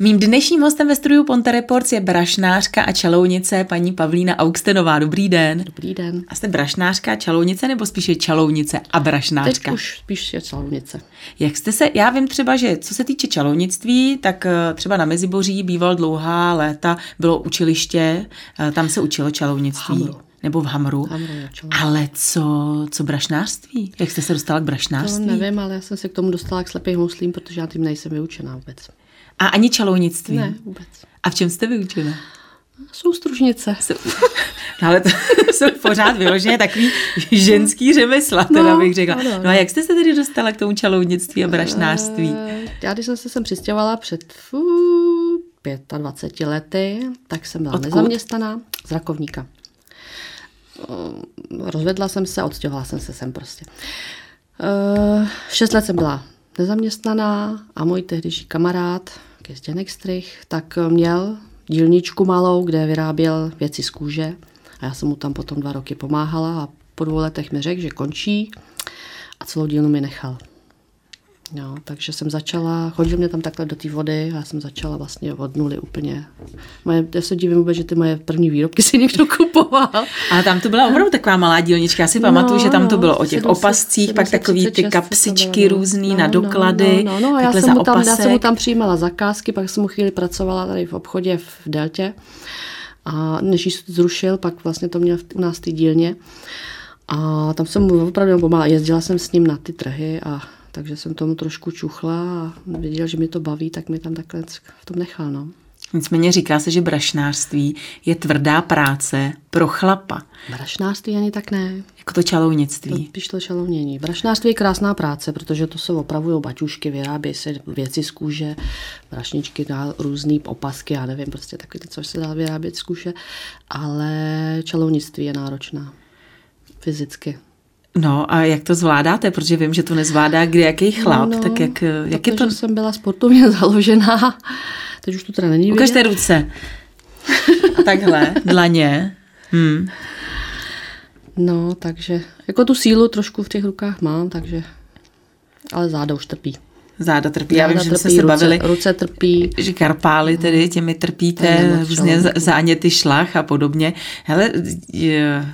Mým dnešním hostem ve studiu Ponte Reports je brašnářka a čalounice paní Pavlína Augstenová. Dobrý den. Dobrý den. A jste brašnářka a čalounice nebo spíše čalounice a brašnářka? Teď už spíš je čalounice. Jak jste se, já vím třeba, že co se týče čalounictví, tak eh, třeba na Meziboří býval dlouhá léta, bylo učiliště, eh, tam se učilo čalounictví. Hamru. Nebo v Hamru. Hamru. Ale co, co brašnářství? Jak jste se dostala k To brašnářství? nevím, ale já jsem se k tomu dostala k slepým houslím, protože já tím nejsem vyučená vůbec. A ani čalounictví? Ne, vůbec. A v čem jste vyučena? Jsou stružnice. No, ale to jsou pořád vyloženě takový ženský řemesla, teda No, bych řekla. ano, No a jak jste se tedy dostala k tomu čalounictví a brašnářství? Eh, Já, když jsem se sem přistěhovala před fů, 25 lety, tak jsem byla Odkud? nezaměstnaná z Rakovníka. Eh, Rozvedla jsem se, odstěhovala jsem se sem prostě. Eh, Šest let jsem byla nezaměstnaná a můj tehdejší kamarád, Zdeněk Strych, tak měl dílničku malou, kde vyráběl věci z kůže a já jsem mu tam potom dva roky pomáhala a po dvou letech mi řekl, že končí a celou dílnu mi nechal. No, takže jsem začala, chodil mě tam takhle do té vody a já jsem začala vlastně od nuly úplně. Moje, já se divím vůbec, že ty moje první výrobky si někdo kupoval. Ale tam to byla opravdu taková malá dílnička. Já si pamatuju, No, že tam to no, bylo o těch 700, opascích, pak takový ty 736 to kapsičky bylo, no. různý No, na no, doklady, No, no, no, a já jsem, mu tam, já jsem mu tam přijímala zakázky, pak jsem mu chvíli pracovala tady v obchodě v Deltě. A než ji zrušil, pak vlastně to měl u nás té dílně. A tam jsem mu opravdu pomáhala. Jezdila jsem s ním na ty trhy a takže jsem tomu trošku čuchla a viděl, že mi to baví, tak mi tam takhle v tom nechal. No. Nicméně říká se, že brašnářství je tvrdá práce pro chlapa, Brašnářství ani tak ne. jako to čalounictví. Spíš to čalounění. Brašnářství je krásná práce, protože to se opravují baťušky, vyrábí se věci z kůže, brašničky, různé opasky, já nevím, prostě takové ty, co se dá vyrábět z kůže, ale čalounictví je náročná. Fyzicky. No a jak to zvládáte? Protože vím, že to nezvládá kde jaký chlap, No, tak jak, jak je to? protože jsem byla sportovně založená, teď už to teda není vidět. Ukažte ruce. A takhle, dlaně. Hmm. No, takže jako tu sílu trošku v těch rukách mám, takže ale záda už trpí. Záda trpí. Já vím, že jsme se ruce, bavili, Ruce trpí. že karpály tedy těmi trpíte, různě záněty šlach a podobně. Hele, je,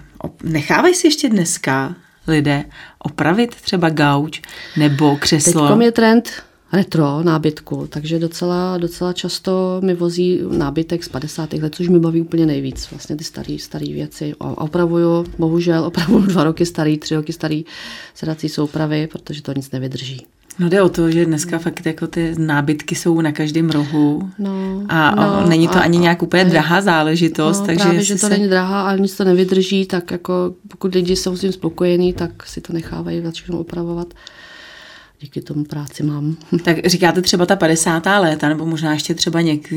nechávají si ještě dneska lidé opravit třeba gauč nebo křeslo? Teď je trend retro nábytku, takže docela, docela často mi vozí nábytek z 50. let, což mi baví úplně nejvíc. Vlastně ty staré staré věci. Opravuju, bohužel opravuju dva roky starý, tři roky starý sedací soupravy, protože to nic nevydrží. No jde o to, že dneska fakt jako ty nábytky jsou na každém rohu No, a, a no, není to a- ani a- nějak úplně ne. drahá záležitost, No, takže právě, že to se... není drahá, ale nic to nevydrží, tak jako pokud lidi jsou s tím spokojení, tak si to nechávají všechno opravovat. Díky tomu práci mám. Tak říkáte třeba ta 50. léta, nebo možná ještě třeba něk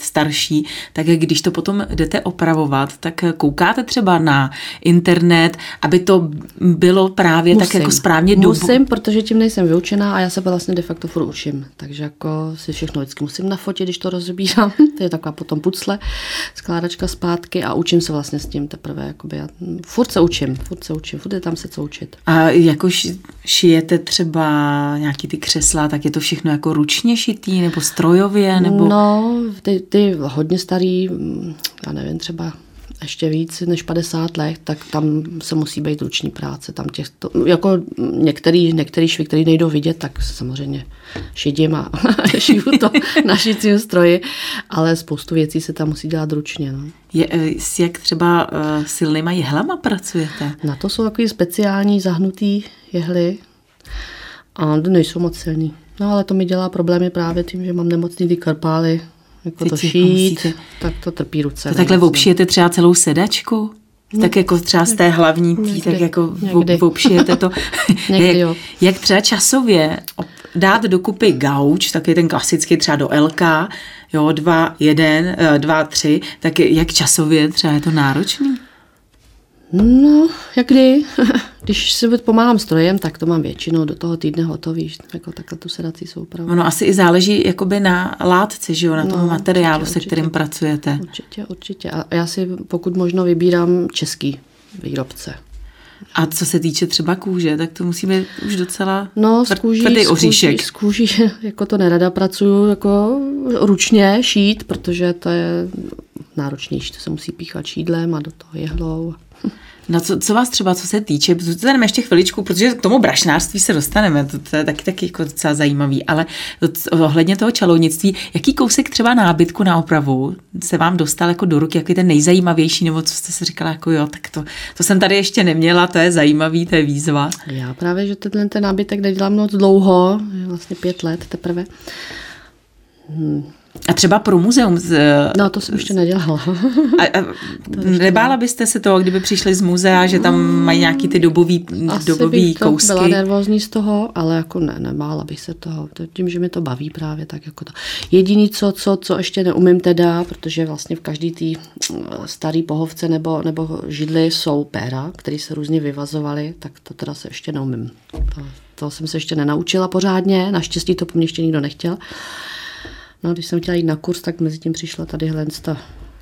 starší, tak když to potom jdete opravovat, tak koukáte třeba na internet, aby to bylo právě tak jako správně dobu. Musím, protože tím nejsem vyučená a já se vlastně de facto furt učím. Takže jako si všechno vždycky musím nafotit, když to rozbírám. to je taková potom pucle, skládačka zpátky a učím se vlastně s tím teprve. Jakoby. Já, furt se učím, furt se učím, furt je tam se co učit. A jako šijete třeba nějaký ty křesla, tak je to všechno jako ručně šitý, nebo strojově, nebo... No, ty, ty hodně starý, já nevím, třeba ještě víc než 50 let, tak tam se musí být ruční práce. Tam těch, to, jako některý, některý švy, který nejdou vidět, tak samozřejmě šidím a šiju to na šicím stroji, ale spoustu věcí se tam musí dělat ručně. No. Je, eh, s jak třeba uh, silnýma jehlama pracujete? Na to jsou takový speciální zahnutý jehly a nejsou moc silný. No ale to mi dělá problémy právě tím, že mám nemocný ty karpály, jako Teď to šít, musíte- tak to trpí ruce. To takhle no. obšijete třeba celou sedačku? Tak jako třeba z té hlavní tý, Někdy, tak jako obšijete to. Někdy, jak, jo. jak třeba časově dát dokupy gauč, taky ten klasický třeba do LK, jo, dva, jeden, eh, dva, tři, tak jak časově třeba je to náročný? No, jak kdy. Když si pomáhám strojem, tak to mám většinou do toho týdne hotový, jako takhle tu sedací soupravu. Ono asi i záleží jakoby na látce, že jo, na tom No, materiálu, určitě, se určitě. kterým pracujete. Určitě, určitě. A já si pokud možno vybírám český výrobce. A co se týče třeba kůže, tak to musí být už docela no, z kůží, tvrdý z oříšek. Kůží, z kůží, jako to nerada pracuju, jako ručně šít, protože to je náročnější, to se musí píchat šídlem a do toho jehlou. No co, co vás třeba, co se týče, zůstaneme ještě chviličku, protože k tomu brašnářství se dostaneme, to, to je taky, taky jako docela zajímavý, ale ohledně toho čalounictví, jaký kousek třeba nábytku na opravu se vám dostal jako do ruky, jaký ten nejzajímavější, nebo co jste si říkala, jako jo, tak to, to jsem tady ještě neměla, to je zajímavý, to je výzva. Já právě, že tenhle ten nábytek nedělám moc dlouho, vlastně pět let teprve. Hmm a třeba pro muzeum. Z, no, to jsem ještě nedělala. a, a nebála byste se toho, kdyby přišli z muzea, že tam mají nějaký ty dobový, Asi dobový bych to kousky? byla nervózní z toho, ale jako ne, nebála bych se toho. Tím, že mi to baví právě, tak jako to. Jediný, co, co, co ještě neumím teda, protože vlastně v každý té eh, starý pohovce nebo, nebo židli jsou péra, které se různě vyvazovaly, tak to teda se ještě neumím. To, to jsem se ještě nenaučila pořádně, naštěstí to po mně ještě nikdo nechtěl. No, když jsem chtěla jít na kurz, tak mezi tím přišla tady ta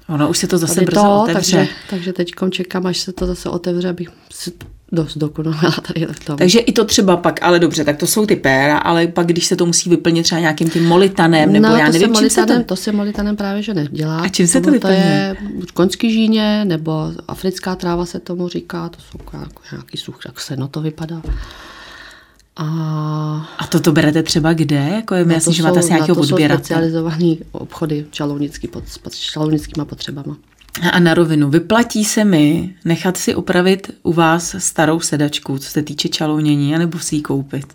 Ono už se to zase brzo to, otevře. Takže, takže teď čekám, až se to zase otevře, abych si dost dokonala tady tom. Takže i to třeba pak, ale dobře, tak to jsou ty péra, ale pak když se to musí vyplnit třeba nějakým tím molitanem, nebo no, já to nevím, se čím se to... to se molitanem právě, že nedělá. A čím se to vyplňuje? To je konský žíně, nebo africká tráva se tomu říká, to jsou jako nějaký such, jak seno to vypadá. A, a to to berete třeba kde? Jako je jasný, že máte asi nějakého odběratele. to jsou specializované obchody čalovnický pod, s čalovnickýma potřebama. A na rovinu, vyplatí se mi nechat si opravit u vás starou sedačku, co se týče čalounění, anebo si ji koupit?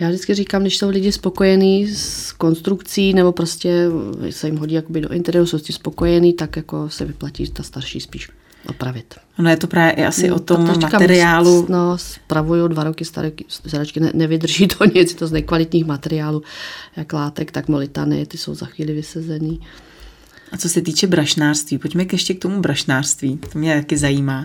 Já vždycky říkám, když jsou lidi spokojení s konstrukcí, nebo prostě se jim hodí jakoby do interiéru, jsou spokojení, tak jako se vyplatí ta starší spíš opravit. No je to právě asi no, o tom to materiálu. No, spravuju dva roky staré sedačky, ne, nevydrží to nic, to z nekvalitních materiálů, jak látek, tak molitany, ty jsou za chvíli vysezený. A co se týče brašnářství, pojďme ještě k tomu brašnářství, to mě taky zajímá.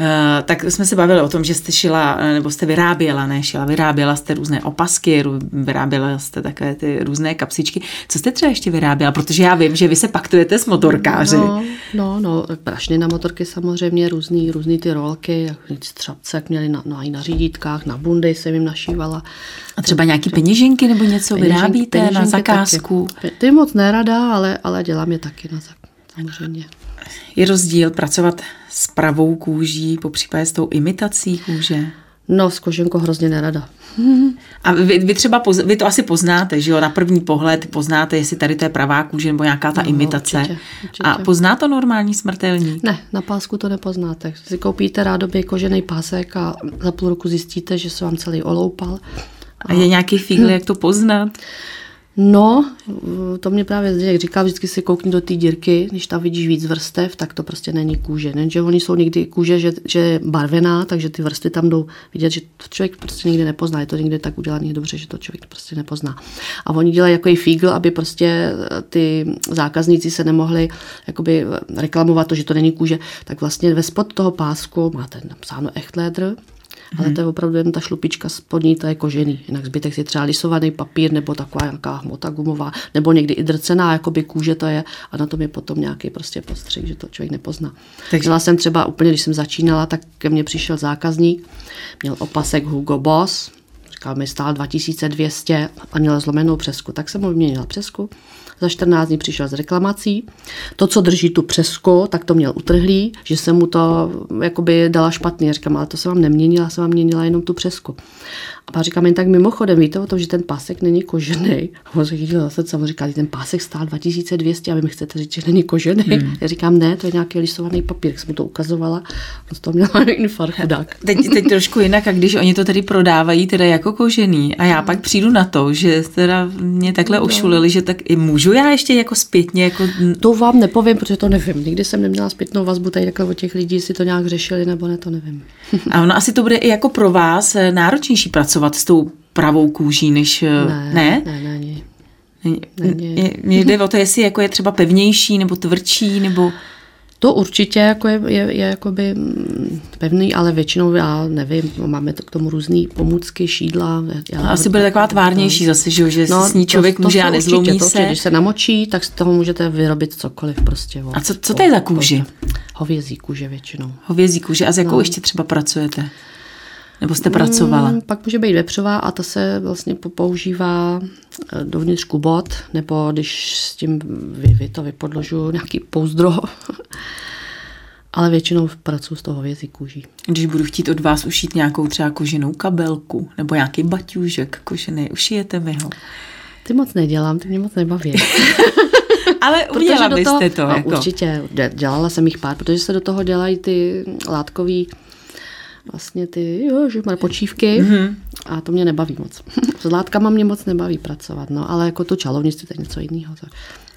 Uh, tak jsme se bavili o tom, že jste šila, nebo jste vyráběla, ne šila, vyráběla jste různé opasky, vyráběla jste takové ty různé kapsičky. Co jste třeba ještě vyráběla? Protože já vím, že vy se paktujete s motorkáři. No, no, no brašny na motorky samozřejmě, různý, různý ty rolky, jak střapce, jak měli na, no, i na řídítkách, na bundy jsem jim našívala. A třeba nějaký peněženky nebo něco peněženky, vyrábíte peněženky na zakázku? Taky. Ty moc nerada, ale, ale dělám je taky na samozřejmě. Je rozdíl pracovat s pravou kůží, po případě s tou imitací kůže? No, s koženkou hrozně nerada. A vy, vy třeba, poz, vy to asi poznáte, že jo, na první pohled poznáte, jestli tady to je pravá kůže nebo nějaká ta no, imitace. Určitě, určitě. A pozná to normální smrtelník? Ne, na pásku to nepoznáte. Si koupíte rádoby kožený pásek a za půl roku zjistíte, že se vám celý oloupal. A, a je nějaký fígl, jak to poznat? No, to mě právě jak říká, vždycky si koukni do té dírky, když tam vidíš víc vrstev, tak to prostě není kůže. Nenže oni jsou někdy kůže, že, že je barvená, takže ty vrstvy tam jdou vidět, že to člověk prostě nikdy nepozná. Je to někde tak udělané dobře, že to člověk prostě nepozná. A oni dělají jako fígl, aby prostě ty zákazníci se nemohli jakoby reklamovat to, že to není kůže. Tak vlastně ve spod toho pásku máte napsáno Echtledr, ale to je opravdu jen ta šlupička spodní, to je kožený. Jinak zbytek je třeba lisovaný papír nebo taková nějaká hmota gumová, nebo někdy i drcená, jakoby kůže to je a na tom je potom nějaký prostě postřeh, že to člověk nepozná. Takže já jsem třeba úplně, když jsem začínala, tak ke mně přišel zákazník, měl opasek Hugo Boss, říkal mi stál 2200 a měl zlomenou přesku, tak jsem mu vyměnila přesku za 14 dní přišel s reklamací. To, co drží tu přesku, tak to měl utrhlý, že jsem mu to jakoby dala špatně. Říkám, ale to jsem vám neměnila, jsem vám měnila jenom tu přesku. A pak říkám jen tak mimochodem, víte o tom, že ten pásek není kožený. A on se chytil zase, co říkal, ten pásek stál 2200 a vy mi chcete říct, že není kožený. Hmm. Já říkám, ne, to je nějaký lisovaný papír, jak jsem mu to ukazovala. On toho měl infarkt, chudák. Teď, teď trošku jinak, a když oni to tedy prodávají teda jako kožený a já pak přijdu na to, že teda mě takhle no. ošulili, že tak i můžu já ještě jako zpětně jako... To vám nepovím, protože to nevím. Nikdy jsem neměla zpětnou vazbu tady takhle od těch lidí, jestli to nějak řešili nebo ne, to nevím. A ono asi to bude i jako pro vás náročnější pracovat s tou pravou kůží, než... Eh, ne? Ne, ne, ne. Mně jde o to, jestli jako je třeba pevnější nebo tvrdší, nebo... To určitě jako je, je, je jakoby mm, pevný, ale většinou já nevím, no, máme to k tomu různé pomůcky, šídla. Já, no, asi bude taková tvárnější zase, že, že no, s ní člověk to, to může a nezlomí určitě, se. To když se namočí, tak z toho můžete vyrobit cokoliv prostě. a co, co to je za kůži? Hovězí kůže většinou. Hovězí kůže. A s jakou no. ještě třeba pracujete? Nebo jste pracovala? Hmm, pak může být vepřová a ta se vlastně používá eh, dovnitř kubot, nebo když s tím vy, vy to vypodložu nějaký pouzdro. Ale většinou pracuji z toho vězí kůží. Když budu chtít od vás ušít nějakou třeba koženou kabelku nebo nějaký baťůžek kožený, ušijete mi ho? Ty moc nedělám, ty mě moc nebaví. Ale udělala byste to. No, jako. Určitě, dělala jsem jich pár, protože se do toho dělají ty látkový vlastně ty, jo, že má počívky mm-hmm. a to mě nebaví moc. S látkama mě moc nebaví pracovat, no, ale jako to čalovnictví, to je něco jiného. To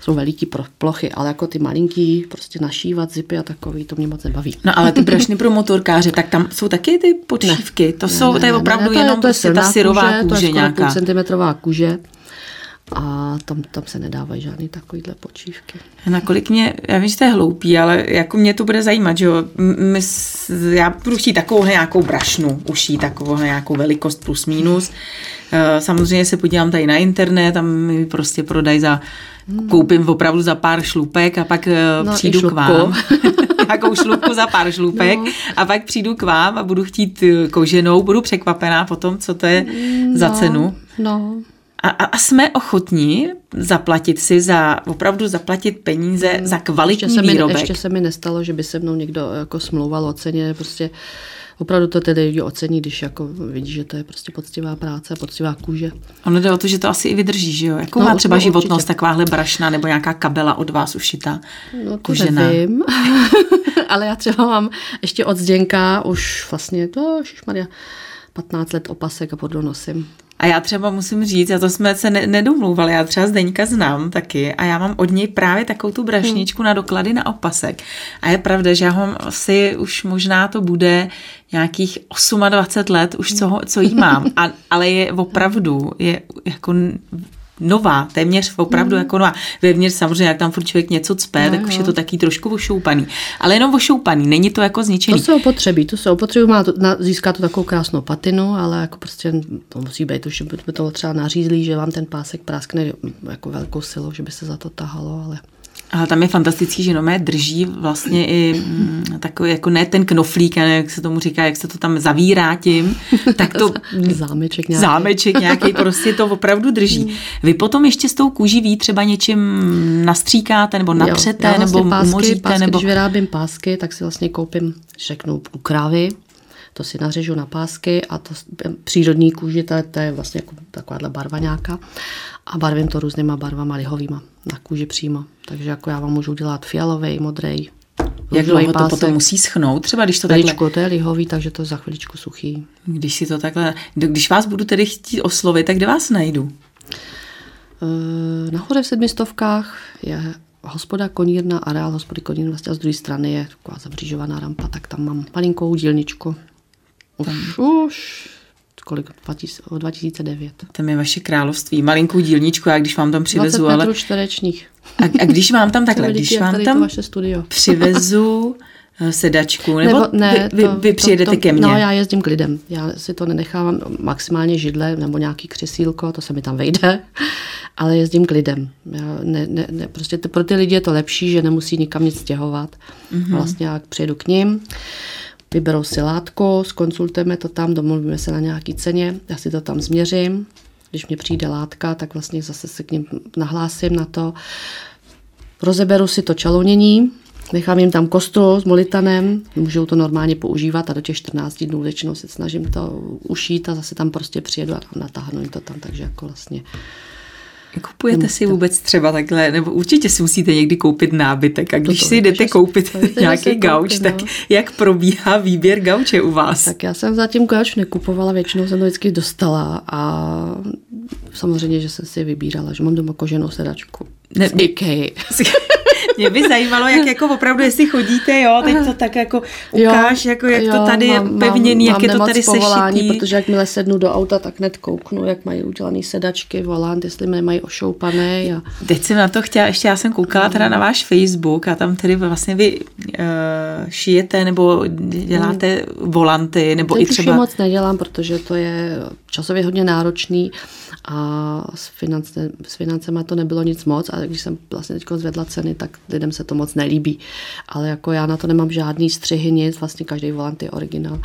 jsou veliký plochy, ale jako ty malinký, prostě našívat zipy a takový, to mě moc nebaví. No ale ty brašny pro motorkáře, tak tam jsou taky ty počívky, ne. to jsou, ne, ne, to je opravdu ne, ne, to jenom je, to je prostě ta syrová kůže, kůže to je nějaká. centimetrová kůže a tam, tam se nedávají žádný takovýhle počívky. Nakolik mě, já vím, že to je hloupý, ale jako mě to bude zajímat, že jo, my, já budu chtít takovou nějakou brašnu, uší takovou nějakou velikost plus minus. Eh, samozřejmě se podívám tady na internet, tam mi prostě prodají za, hmm. koupím opravdu za pár šlupek a pak eh, no, přijdu k vám. nějakou šlupku za pár šlupek no. a pak přijdu k vám a budu chtít eh, koženou, budu překvapená potom, co to je no, za cenu. No, a, a jsme ochotní zaplatit si za, opravdu zaplatit peníze hmm. za kvalitní ještě se výrobek. Mi, ještě se mi nestalo, že by se mnou někdo jako smlouval o ceně, prostě opravdu to tedy lidi ocení, když jako vidí, že to je prostě poctivá práce, poctivá kůže. Ono jde o to, že to asi i vydrží, že jo? Jakou no, má třeba no, životnost určitě. takováhle brašna nebo nějaká kabela od vás ušitá? No to kožená? nevím, ale já třeba mám ještě od Zděnka už vlastně to, Maria, 15 let opasek a podlo nosím. A já třeba musím říct, a to jsme se ne- nedomlouvali, já třeba Zdeňka znám taky a já mám od něj právě takovou tu brašničku hmm. na doklady na opasek. A je pravda, že já ho asi už možná to bude nějakých 28 let už, co, ho, co jí mám. A, ale je opravdu, je jako nová, téměř opravdu mm. jako nová. Vevnitř samozřejmě, jak tam furt člověk něco cpe, no, tak no. už je to taky trošku ošoupaný. Ale jenom ošoupaný, není to jako zničený. To se opotřebí, to se opotřebí, má to, na, získá to takovou krásnou patinu, ale jako prostě to musí být, už by to třeba nařízlý, že vám ten pásek práskne jako velkou silou, že by se za to tahalo, ale ale tam je fantastický, že nomé drží vlastně i mm, takový, jako ne ten knoflík, ne, jak se tomu říká, jak se to tam zavírá tím, tak to... zámeček nějaký. Zámeček nějaký, prostě to opravdu drží. Hmm. Vy potom ještě s tou kůží ví třeba něčím nastříkáte, nebo natřete, jo, vlastně nebo pásky, umoříte, pásky, nebo... Když vyrábím pásky, tak si vlastně koupím, řeknu, u krávy, to si nařežu na pásky a to přírodní kůži, to je, to je vlastně jako takováhle barva nějaká a barvím to různýma barvama lihovýma na kůži přímo. Takže jako já vám můžu udělat fialový, modrý, jak dlouho to potom musí schnout? Třeba když to chviličku, takhle... to je lihový, takže to je za chviličku suchý. Když si to takhle... Když vás budu tedy chtít oslovit, tak kde vás najdu? Nahoře v sedmistovkách je hospoda konírna, areál hospody konírna vlastně a z druhé strany je taková zabřížovaná rampa, tak tam mám malinkou dílničku. Už, už kolik, 2009. Tam je vaše království, malinkou dílničku, já když vám tam přivezu, 20 ale... čtverečních. A, a když vám tam takhle, když vám tam vaše studio. přivezu eh, sedačku, nebo, nebo ne, vy, vy, vy přijedete to, to, ke mně? No, já jezdím k lidem. Já si to nenechávám maximálně židle nebo nějaký křesílko, to se mi tam vejde, ale jezdím k lidem. Já ne, ne, ne, prostě pro ty lidi je to lepší, že nemusí nikam nic stěhovat. Mm-hmm. Vlastně já přijedu k ním vyberou si látko, skonsultujeme to tam, domluvíme se na nějaký ceně, já si to tam změřím, když mě přijde látka, tak vlastně zase se k ním nahlásím na to, rozeberu si to čalounění, nechám jim tam kostru s molitanem, můžou to normálně používat a do těch 14 dnů většinou se snažím to ušít a zase tam prostě přijedu a natáhnu jim to tam, takže jako vlastně Kupujete si vůbec třeba takhle, nebo určitě si musíte někdy koupit nábytek a když to to, si jdete koupit to nějaký gauč, koupit, tak no. jak probíhá výběr gauče u vás? Tak já jsem zatím gauč nekupovala, většinou jsem to vždycky dostala a samozřejmě, že jsem si vybírala, že mám doma koženou sedačku ne, z. Mě by zajímalo, jak jako opravdu, jestli chodíte, jo, teď to tak jako ukáž, jo, jako jak jo, to tady mám, je pevněný, mám, jak je to tady povolání, sešitý. protože jakmile sednu do auta, tak hned kouknu, jak mají udělaný sedačky, volant, jestli nemají ošoupané. A... Teď jsem na to chtěla, ještě já jsem koukala teda na váš Facebook a tam tedy vlastně vy uh, šijete nebo děláte volanty, nebo teď i třeba... Moc nedělám, protože to je časově hodně náročný a s, finance, s financema to nebylo nic moc a když jsem vlastně teď zvedla ceny, tak lidem se to moc nelíbí. Ale jako já na to nemám žádný střihy, nic, vlastně každý volant je originál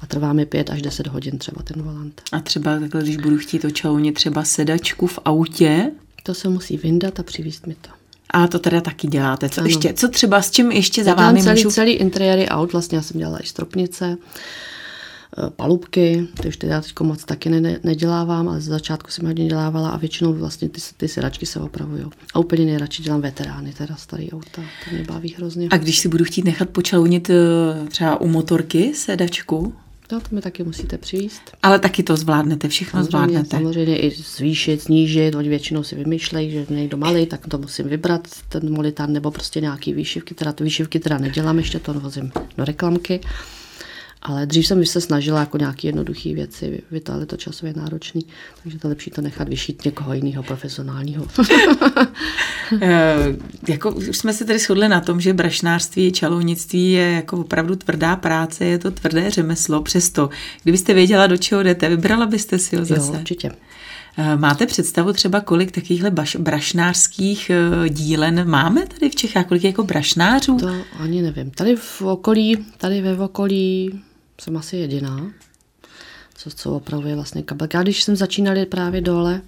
a trvá mi pět až deset hodin třeba ten volant. A třeba takhle, když budu chtít očaunit třeba sedačku v autě? To se musí vyndat a přivízt mi to. A to teda taky děláte. Co ano. ještě? Co třeba s čím ještě za vámi celý, můžu... celý interiéry aut, vlastně já jsem dělala i stropnice, palubky, ty už teda teď moc taky ne, nedělávám, ale z začátku jsem hodně dělávala a většinou vlastně ty, ty sedačky se opravují. A úplně nejradši dělám veterány, teda starý auta, to mě baví hrozně. A když si budu chtít nechat počalounit eh, třeba u motorky sedačku, No, to mi taky musíte přivíst. Ale taky to zvládnete, všechno samozřejmě, zvládnete. Samozřejmě i zvýšit, snížit, oni většinou si vymýšlejí, že někdo malý, tak to musím vybrat, ten molitán, nebo prostě nějaký výšivky, teda to výšivky teda nedělám, ještě to vozím do reklamky. Ale dřív jsem se snažila jako nějaké jednoduché věci, vytáhli to časově náročný, takže to lepší to nechat vyšít někoho jiného profesionálního. e, jako už jsme se tady shodli na tom, že brašnářství, čalounictví je jako opravdu tvrdá práce, je to tvrdé řemeslo. Přesto, kdybyste věděla, do čeho jdete, vybrala byste si ho zase? Jo, určitě. Eh, máte představu třeba, kolik takovýchhle baš, brašnářských eh, dílen máme tady v Čechách? Kolik je jako brašnářů? To ani nevím. Tady v okolí, tady ve okolí jsem asi jediná, co, co opravuje vlastně kabelky. Já když jsem začínali právě dole,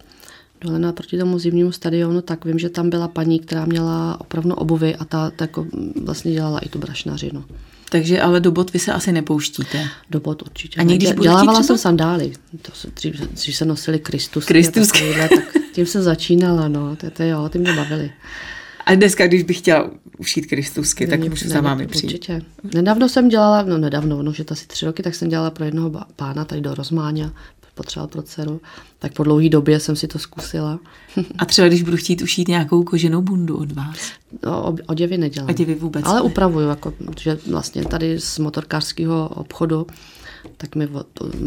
dole naproti tomu zimnímu stadionu, tak vím, že tam byla paní, která měla opravdu obuvy a ta, ta jako vlastně dělala i tu brašnařinu. Takže ale do bot vy se asi nepouštíte. Do bot určitě. A někdy Dělávala jsem sandály. To se, dřív, dřív se nosili Kristusky. Kristusky. tak tím se začínala, no. To, to jo, ty mě bavily. A dneska, když bych chtěla ušít Kristusky, tak můžu za vámi přijít. Určitě. Nedávno jsem dělala, no nedávno, no, že to asi tři roky, tak jsem dělala pro jednoho pána tady do Rozmáňa, potřeboval pro dceru, tak po dlouhé době jsem si to zkusila. A třeba když budu chtít ušít nějakou koženou bundu od vás? No, oděvy nedělám. Oděvy vůbec Ale ne. upravuju, jako, že vlastně tady z motorkářského obchodu tak mi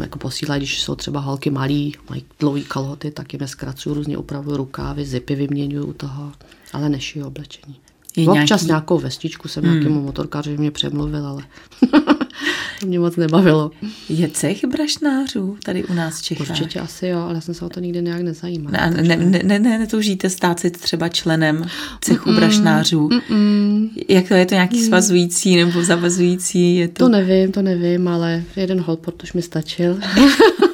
jako posílají, když jsou třeba holky malí, mají dlouhé kalhoty, tak jim zkracuju, různě upravuju rukávy, zipy vyměňuju u toho, ale nešiju oblečení. Je Občas nějaký... nějakou vestičku jsem hmm. nějakému motorkáři mě přemluvil, ale to mě moc nebavilo. Je cech brašnářů tady u nás v Čechách? Určitě asi jo, ale já jsem se o to nikdy nějak nezajímala. Ne, takže... ne, ne, ne, ne, netoužíte stát se třeba členem cechu mm-mm, brašnářů? Mm-mm. Jak to je to nějaký mm. svazující nebo zavazující? Je to... to nevím, to nevím, ale jeden holport už mi stačil.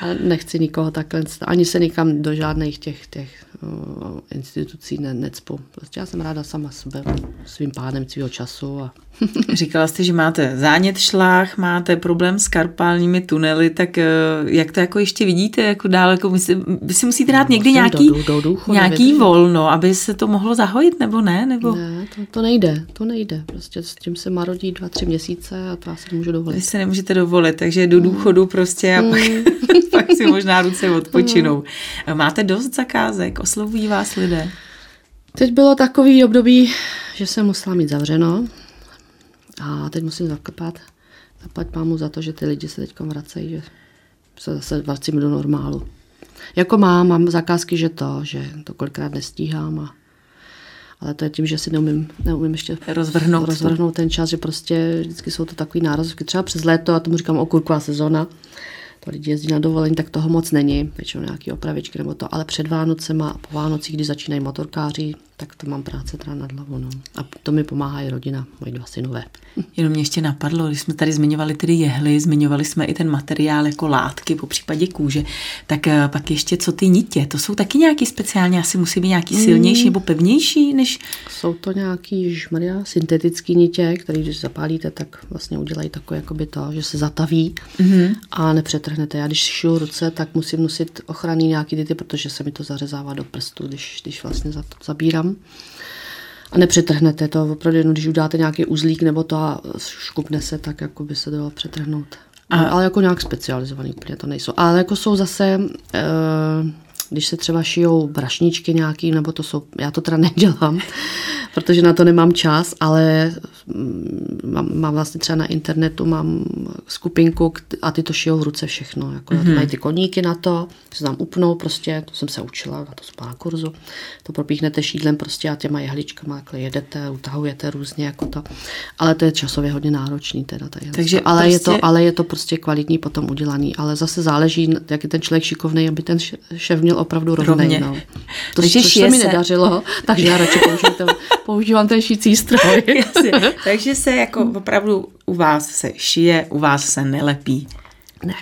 a nechci nikoho takhle, ani se nikam do žádných těch, těch uh, institucí ne, necpu. Prostě já jsem ráda sama sebe, svým pánem svého času. A... Říkala jste, že máte zánět šlách, máte problém s karpálními tunely, tak uh, jak to jako ještě vidíte jako dál? Jako vy, si, vy si musíte dát no, někdy nějaký, do, do důchodu, nějaký volno, aby se to mohlo zahojit, nebo ne? Nebo... Ne, to, to nejde, to nejde. Prostě s tím se marodí dva, tři měsíce a to já si nemůžu dovolit. Vy se nemůžete dovolit, takže do důchodu prostě a pak, mm. pak si možná ruce odpočinou. Mm. Máte dost zakázek? Oslovují vás lidé? Teď bylo takový období, že jsem musela mít zavřeno a teď musím zaklepat. Zaplať mámu za to, že ty lidi se teď vracejí, že se zase vracím do normálu. Jako mám, mám zakázky, že to, že to kolikrát nestíhám a ale to je tím, že si neumím, neumím ještě rozvrhnout, rozvrhnout ten čas, že prostě vždycky jsou to takový nárazovky. Třeba přes léto, a tomu říkám okurková sezóna, lidi jezdí na dovolení, tak toho moc není, většinou nějaké opravičky nebo to, ale před Vánocema a po Vánocích, kdy začínají motorkáři, tak to mám práce teda nad hlavou. No. A to mi pomáhá i rodina, moji dva synové. Jenom mě ještě napadlo, když jsme tady zmiňovali tedy jehly, zmiňovali jsme i ten materiál jako látky, po případě kůže, tak eh, pak ještě co ty nitě, to jsou taky nějaký speciálně, asi musí být nějaký silnější mm. nebo pevnější než... Jsou to nějaký žmaria, syntetický nitě, který když zapálíte, tak vlastně udělají takové jakoby to, že se zataví mm-hmm. a nepřetrhnete. Já když šiju ruce, tak musím nosit ochranný nějaký nity, protože se mi to zařezává do prstu, když, když vlastně za zabírám a nepřetrhnete to. Opravdu, když uděláte nějaký uzlík nebo to a škupne se, tak jako by se dalo přetrhnout. A, ale jako nějak specializovaný úplně to nejsou. Ale jako jsou zase, e, když se třeba šijou brašničky nějaký, nebo to jsou, já to teda nedělám, protože na to nemám čas, ale mm, mám, mám vlastně třeba na internetu, mám skupinku a ty to šijou v ruce všechno. Jako mm-hmm. Mají ty koníky na to, se tam upnou prostě, to jsem se učila, na to jsem na kurzu, to propíchnete šídlem prostě a těma jehličkama takhle jedete, utahujete různě jako to. Ale to je časově hodně náročný teda. Tady Takže ale, prostě... je to, ale je to prostě kvalitní potom udělaný, ale zase záleží, jak je ten člověk šikovný, aby ten šéf měl opravdu rovnej. No. To, takže což se mi nedařilo, takže já radši používám ten, používám ten šící stroj. takže se jako opravdu u vás se šije, u vás se nelepí. Ne.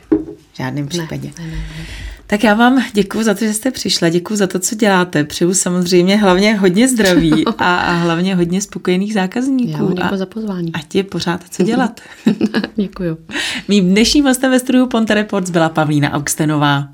V žádném případě. Ne, ne, ne, ne. Tak já vám děkuji za to, že jste přišla, děkuji za to, co děláte. Přeju samozřejmě hlavně hodně zdraví a, a hlavně hodně spokojených zákazníků. Já děkuji za pozvání. A ti pořád co dělat. děkuji. Mým dnešním hostem ve studiu Ponte Reports byla Pavlína Augstenová.